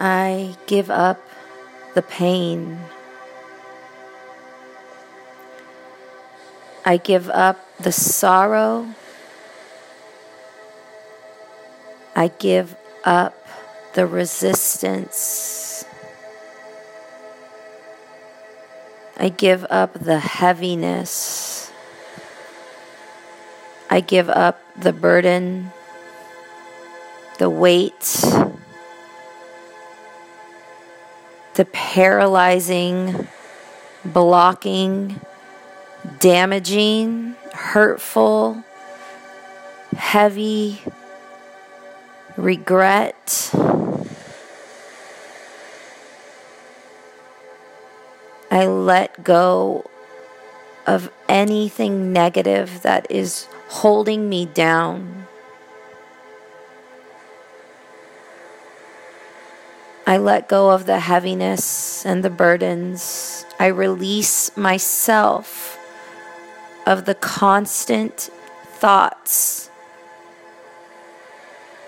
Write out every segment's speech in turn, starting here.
I give up the pain. I give up the sorrow. I give up the resistance. I give up the heaviness. I give up the burden, the weight, the paralyzing, blocking, damaging, hurtful, heavy regret. I let go of anything negative that is holding me down. I let go of the heaviness and the burdens. I release myself of the constant thoughts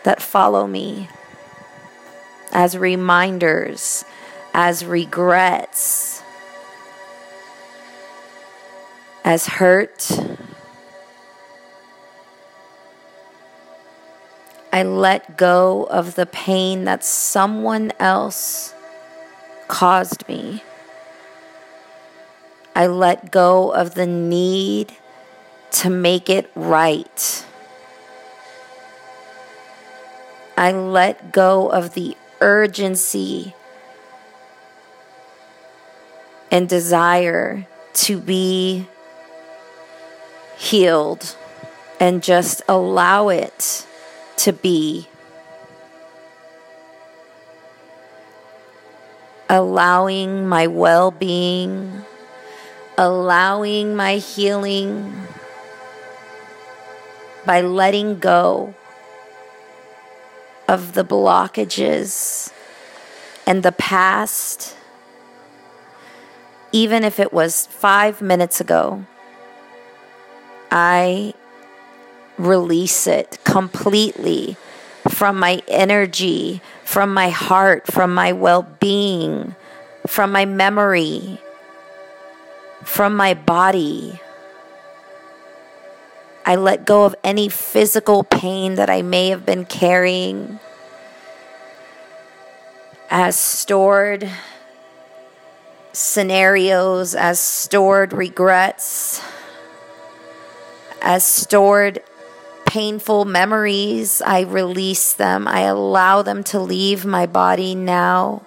that follow me as reminders, as regrets, as hurt. I let go of the pain that someone else caused me. I let go of the need to make it right. I let go of the urgency and desire to be healed and just allow it to be. Allowing my well being, allowing my healing by letting go of the blockages and the past, even if it was five minutes ago. I release it completely from my energy, from my heart, from my well being, from my memory, from my body. I let go of any physical pain that I may have been carrying as stored scenarios, as stored regrets, as stored painful memories. I release them. I allow them to leave my body now,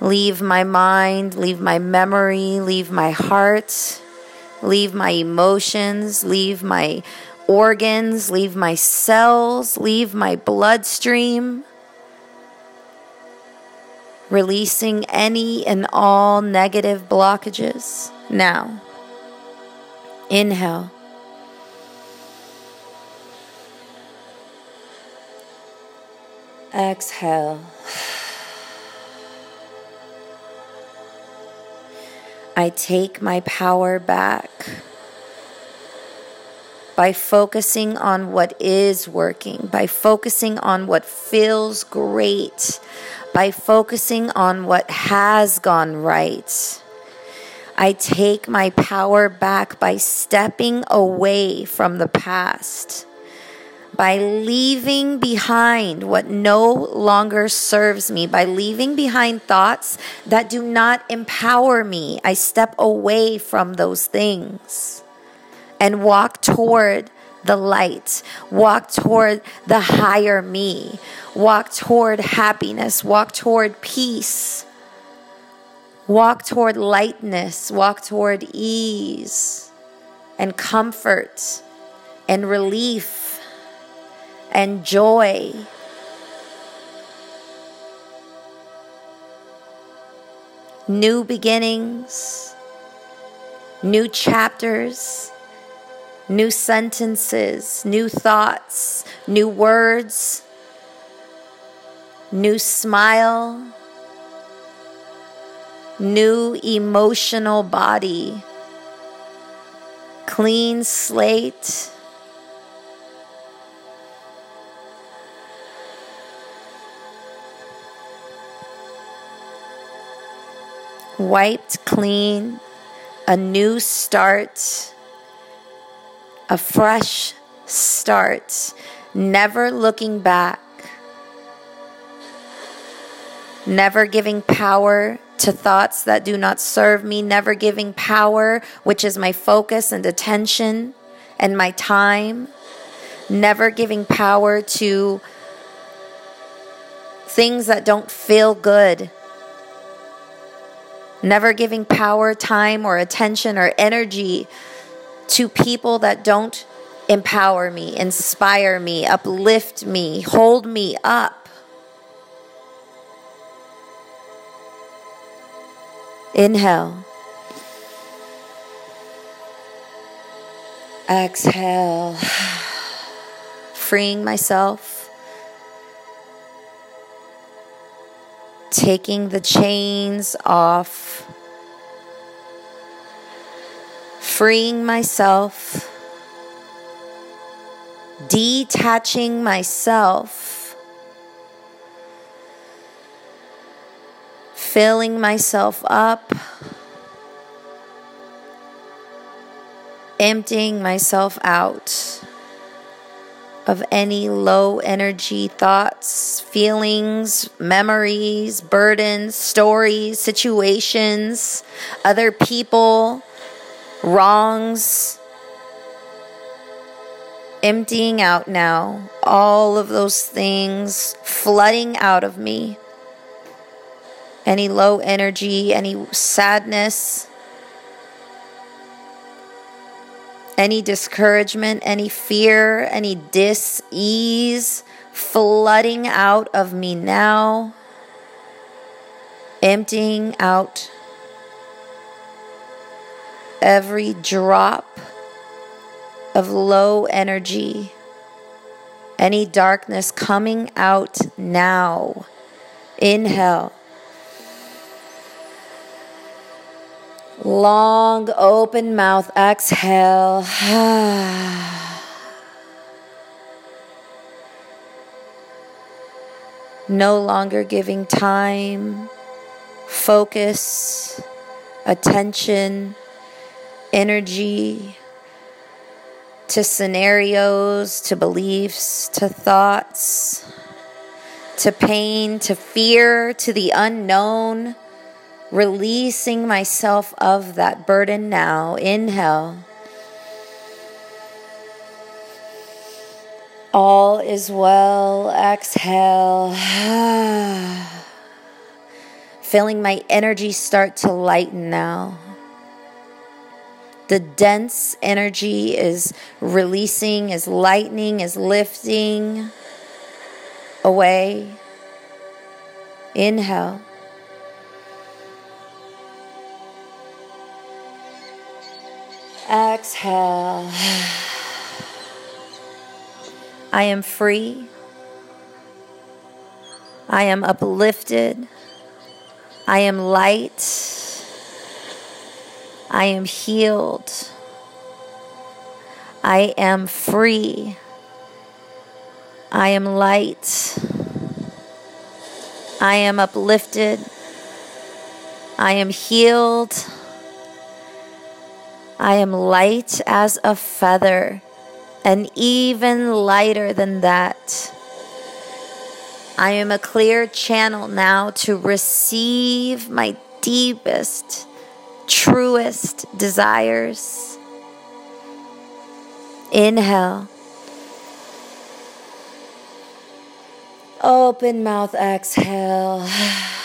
leave my mind, leave my memory, leave my heart leave my emotions, leave my organs, leave my cells, leave my bloodstream. Releasing any and all negative blockages now. Inhale. Exhale. I take my power back by focusing on what is working, by focusing on what feels great, by focusing on what has gone right. I take my power back by stepping away from the past by leaving behind what no longer serves me, by leaving behind thoughts that do not empower me. I step away from those things and walk toward the light, walk toward the higher me, walk toward happiness, walk toward peace, walk toward lightness, walk toward ease and comfort and relief and joy. New beginnings, new chapters, new sentences, new thoughts, new words, new smile, new emotional body, clean slate wiped clean, a new start, a fresh start, never looking back, never giving power to thoughts that do not serve me, never giving power, which is my focus and attention and my time, never giving power to things that don't feel good. Never giving power, time, or attention or energy to people that don't empower me, inspire me, uplift me, hold me up. Inhale. Exhale. Freeing myself. Taking the chains off. Freeing myself. Detaching myself. Filling myself up. emptying myself out of any low energy thoughts, feelings, memories, burdens, stories, situations, other people, wrongs. Emptying out now all of those things, flooding out of me. Any low energy, any sadness, any discouragement, any fear, any dis ease flooding out of me now, emptying out every drop of low energy, any darkness coming out now. Inhale. Long open mouth, exhale. no longer giving time, focus, attention, energy to scenarios, to beliefs, to thoughts, to pain, to fear, to the unknown releasing myself of that burden now. Inhale. All is well. Exhale. Feeling my energy start to lighten now. The dense energy is releasing, is lightening, is lifting away. Inhale. Exhale. I am free. I am uplifted. I am light. I am healed. I am free. I am light. I am uplifted. I am healed. I am light as a feather, and even lighter than that. I am a clear channel now to receive my deepest, truest desires. Inhale. Open mouth, exhale.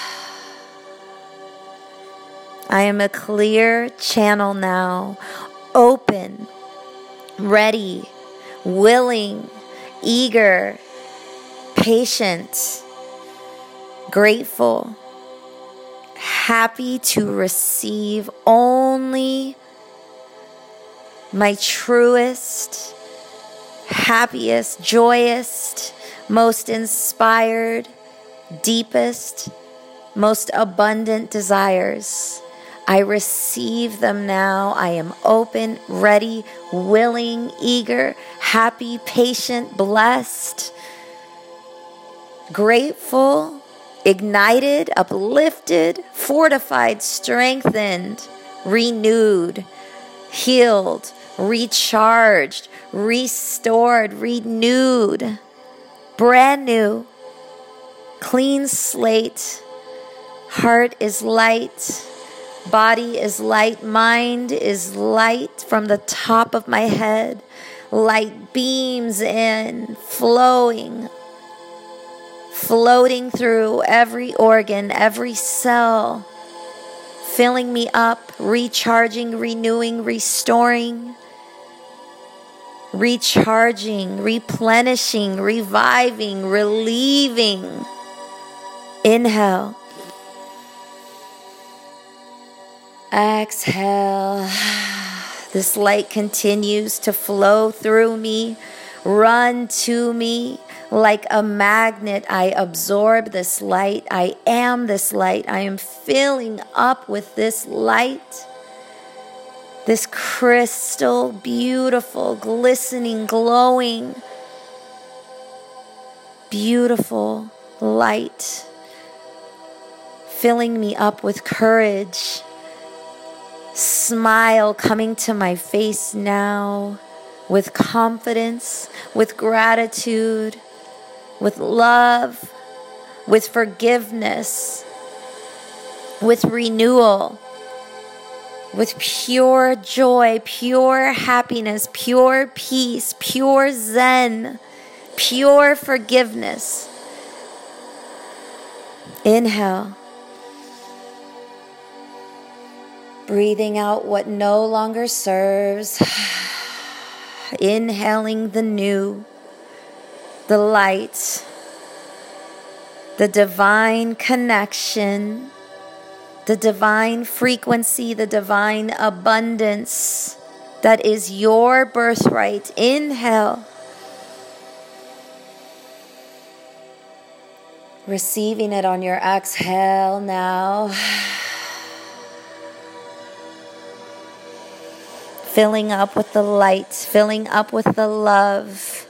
I am a clear channel now, open, ready, willing, eager, patient, grateful, happy to receive only my truest, happiest, joyous, most inspired, deepest, most abundant desires. I receive them now. I am open, ready, willing, eager, happy, patient, blessed, grateful, ignited, uplifted, fortified, strengthened, renewed, healed, recharged, restored, renewed, brand new, clean slate. Heart is light. Body is light. Mind is light from the top of my head. Light beams in, flowing, floating through every organ, every cell, filling me up, recharging, renewing, restoring, recharging, replenishing, reviving, relieving. Inhale. Exhale. This light continues to flow through me, run to me like a magnet. I absorb this light. I am this light. I am filling up with this light. This crystal, beautiful, glistening, glowing, beautiful light, filling me up with courage smile coming to my face now with confidence, with gratitude, with love, with forgiveness, with renewal, with pure joy, pure happiness, pure peace, pure zen, pure forgiveness. Inhale. Breathing out what no longer serves. Inhaling the new, the light, the divine connection, the divine frequency, the divine abundance that is your birthright. Inhale. Receiving it on your exhale now. filling up with the light, filling up with the love.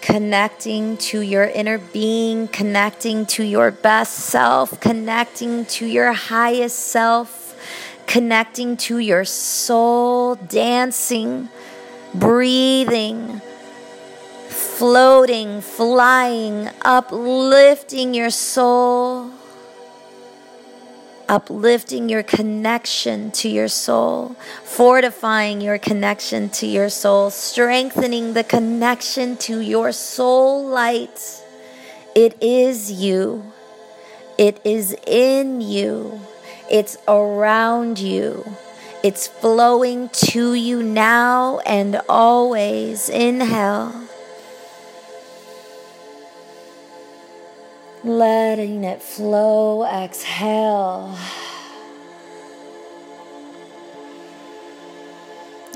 Connecting to your inner being, connecting to your best self, connecting to your highest self, connecting to your soul, dancing, breathing, floating, flying, uplifting your soul uplifting your connection to your soul, fortifying your connection to your soul, strengthening the connection to your soul light. It is you, it is in you, it's around you. It's flowing to you now and always. Inhale. Letting it flow, exhale.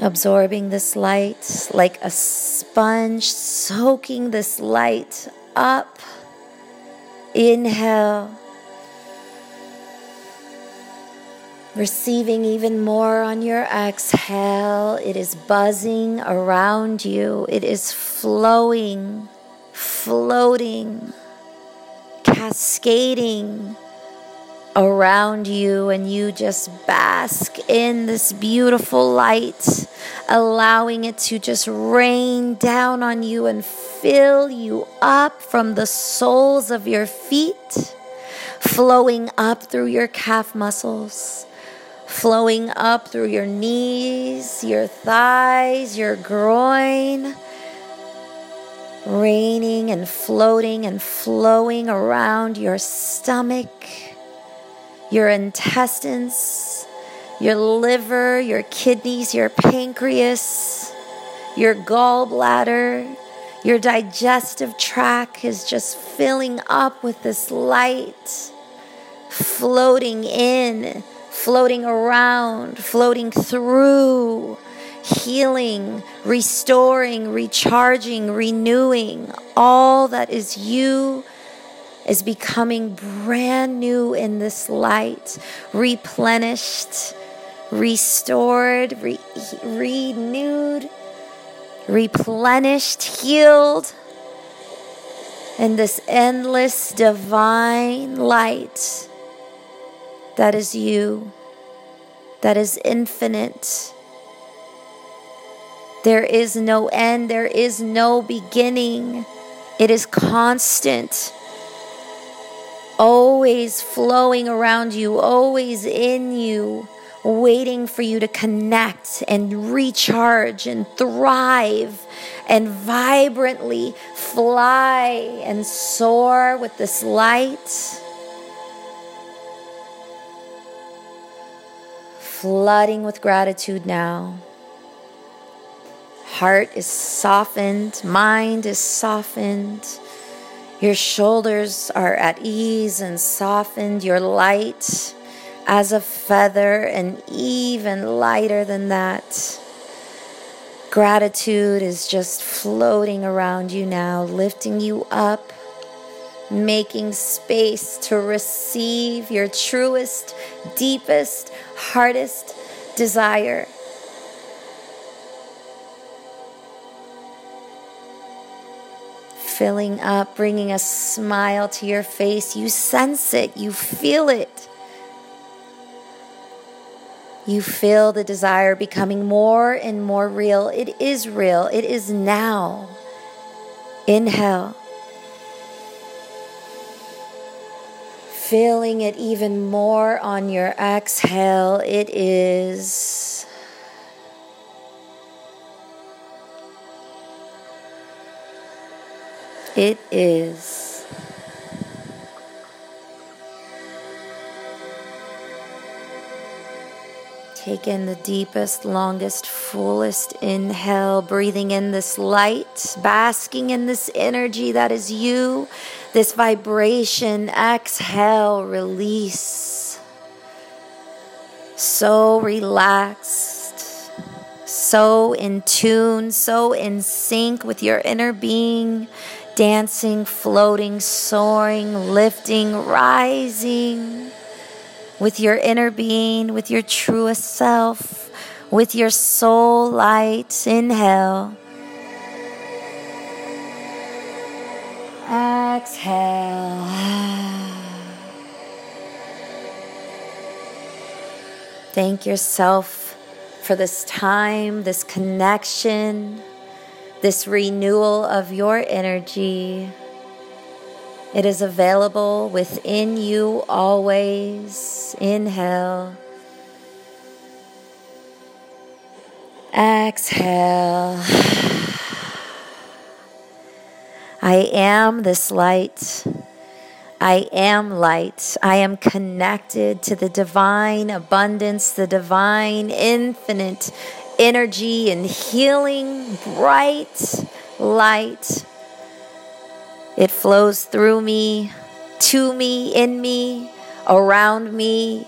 Absorbing this light like a sponge, soaking this light up. Inhale. Receiving even more on your exhale. It is buzzing around you, it is flowing, floating cascading around you, and you just bask in this beautiful light, allowing it to just rain down on you and fill you up from the soles of your feet, flowing up through your calf muscles. Flowing up through your knees, your thighs, your groin, raining and floating and flowing around your stomach, your intestines, your liver, your kidneys, your pancreas, your gallbladder. Your digestive tract is just filling up with this light, floating in, floating around, floating through healing, restoring, recharging, renewing. All that is you is becoming brand new in this light, replenished, restored, re- renewed, replenished, healed, in this endless divine light that is you, that is infinite. There is no end, there is no beginning. It is constant, always flowing around you, always in you, waiting for you to connect and recharge and thrive and vibrantly fly and soar with this light. Flooding with gratitude now. Heart is softened, mind is softened. Your shoulders are at ease and softened. You're light as a feather and even lighter than that. Gratitude is just floating around you now, lifting you up, making space to receive your truest, deepest, hardest desire. Filling up, bringing a smile to your face. You sense it, you feel it. You feel the desire becoming more and more real. It is real, it is now. Inhale. Feeling it even more on your exhale. It is. It is. Take in the deepest, longest, fullest inhale, breathing in this light, basking in this energy that is you, this vibration. Exhale, release. So relaxed, so in tune, so in sync with your inner being, dancing, floating, soaring, lifting, rising with your inner being, with your truest self, with your soul light. Inhale. Exhale. Thank yourself for this time, this connection, this renewal of your energy. It is available within you always. Inhale. Exhale. I am this light. I am light. I am connected to the divine abundance, the divine infinite energy and healing, bright light it flows through me, to me, in me, around me,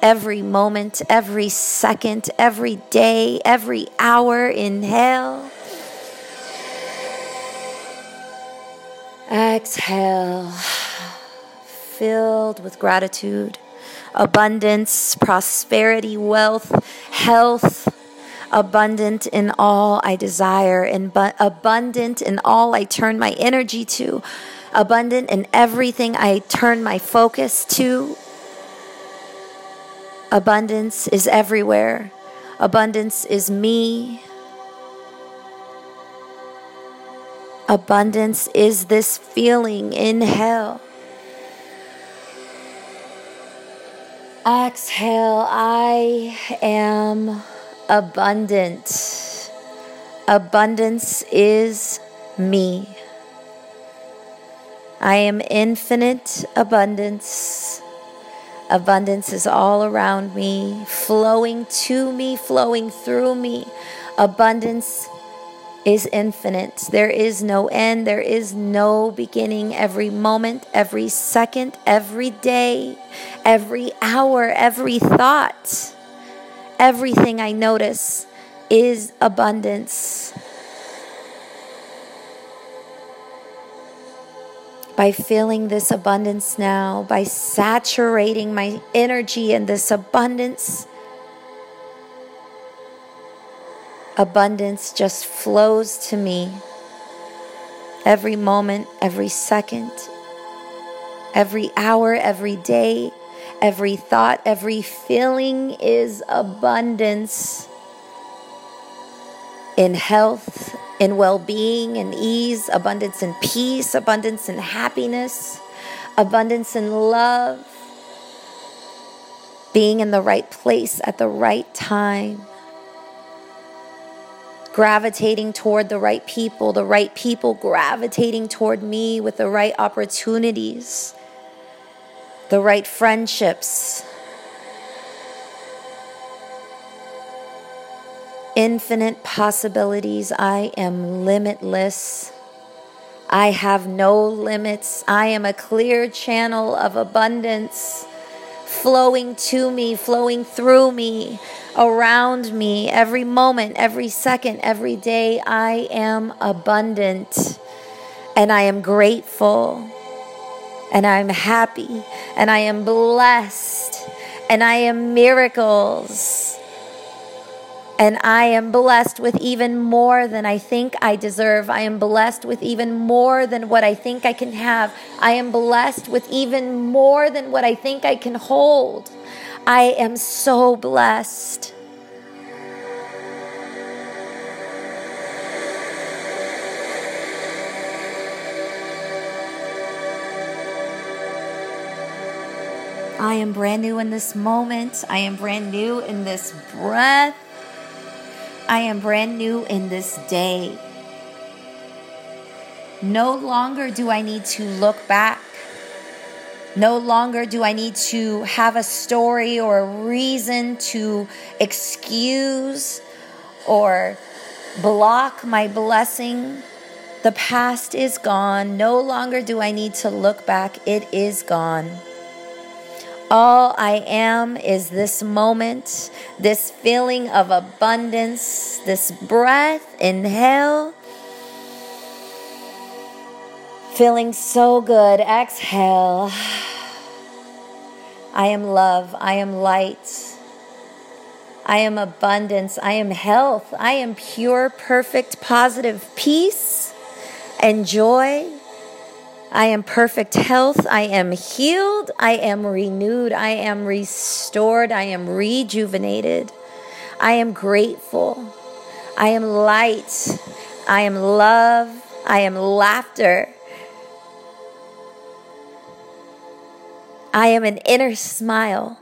every moment, every second, every day, every hour. Inhale. Exhale. Filled with gratitude, abundance, prosperity, wealth, health abundant in all I desire, and abundant in all I turn my energy to, abundant in everything I turn my focus to. Abundance is everywhere. Abundance is me. Abundance is this feeling. Inhale. Exhale. I am abundant. Abundance is me. I am infinite abundance. Abundance is all around me, flowing to me, flowing through me. Abundance is infinite. There is no end, there is no beginning. Every moment, every second, every day, every hour, every thought everything I notice is abundance. By feeling this abundance now, by saturating my energy in this abundance, abundance just flows to me every moment, every second, every hour, every day, every thought, every feeling is abundance in health, in well being, in ease, abundance in peace, abundance in happiness, abundance in love, being in the right place at the right time gravitating toward the right people, the right people gravitating toward me with the right opportunities, the right friendships. Infinite possibilities. I am limitless. I have no limits. I am a clear channel of abundance flowing to me, flowing through me around me every moment, every second, every day. I am abundant and I am grateful and I'm happy and I am blessed and I am miracles. And I am blessed with even more than I think I deserve. I am blessed with even more than what I think I can have. I am blessed with even more than what I think I can hold. I am so blessed. I am brand new in this moment. I am brand new in this breath. I am brand new in this day. No longer do I need to look back. No longer do I need to have a story or a reason to excuse or block my blessing. The past is gone. No longer do I need to look back. It is gone. All I am is this moment, this feeling of abundance, this breath, inhale. Feeling so good. Exhale. I am love. I am light. I am abundance. I am health. I am pure, perfect, positive peace and joy. I am perfect health. I am healed. I am renewed. I am restored. I am rejuvenated. I am grateful. I am light. I am love. I am laughter. I am an inner smile.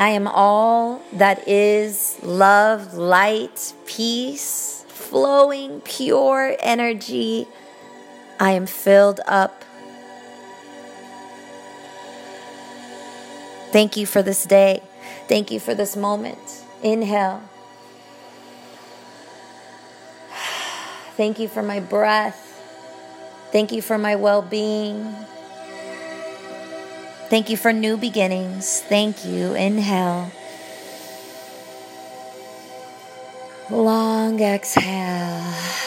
I am all that is love, light, peace, flowing, pure energy. I am filled up. Thank you for this day. Thank you for this moment. Inhale. Thank you for my breath. Thank you for my well being. Thank you for new beginnings. Thank you. Inhale. Long exhale.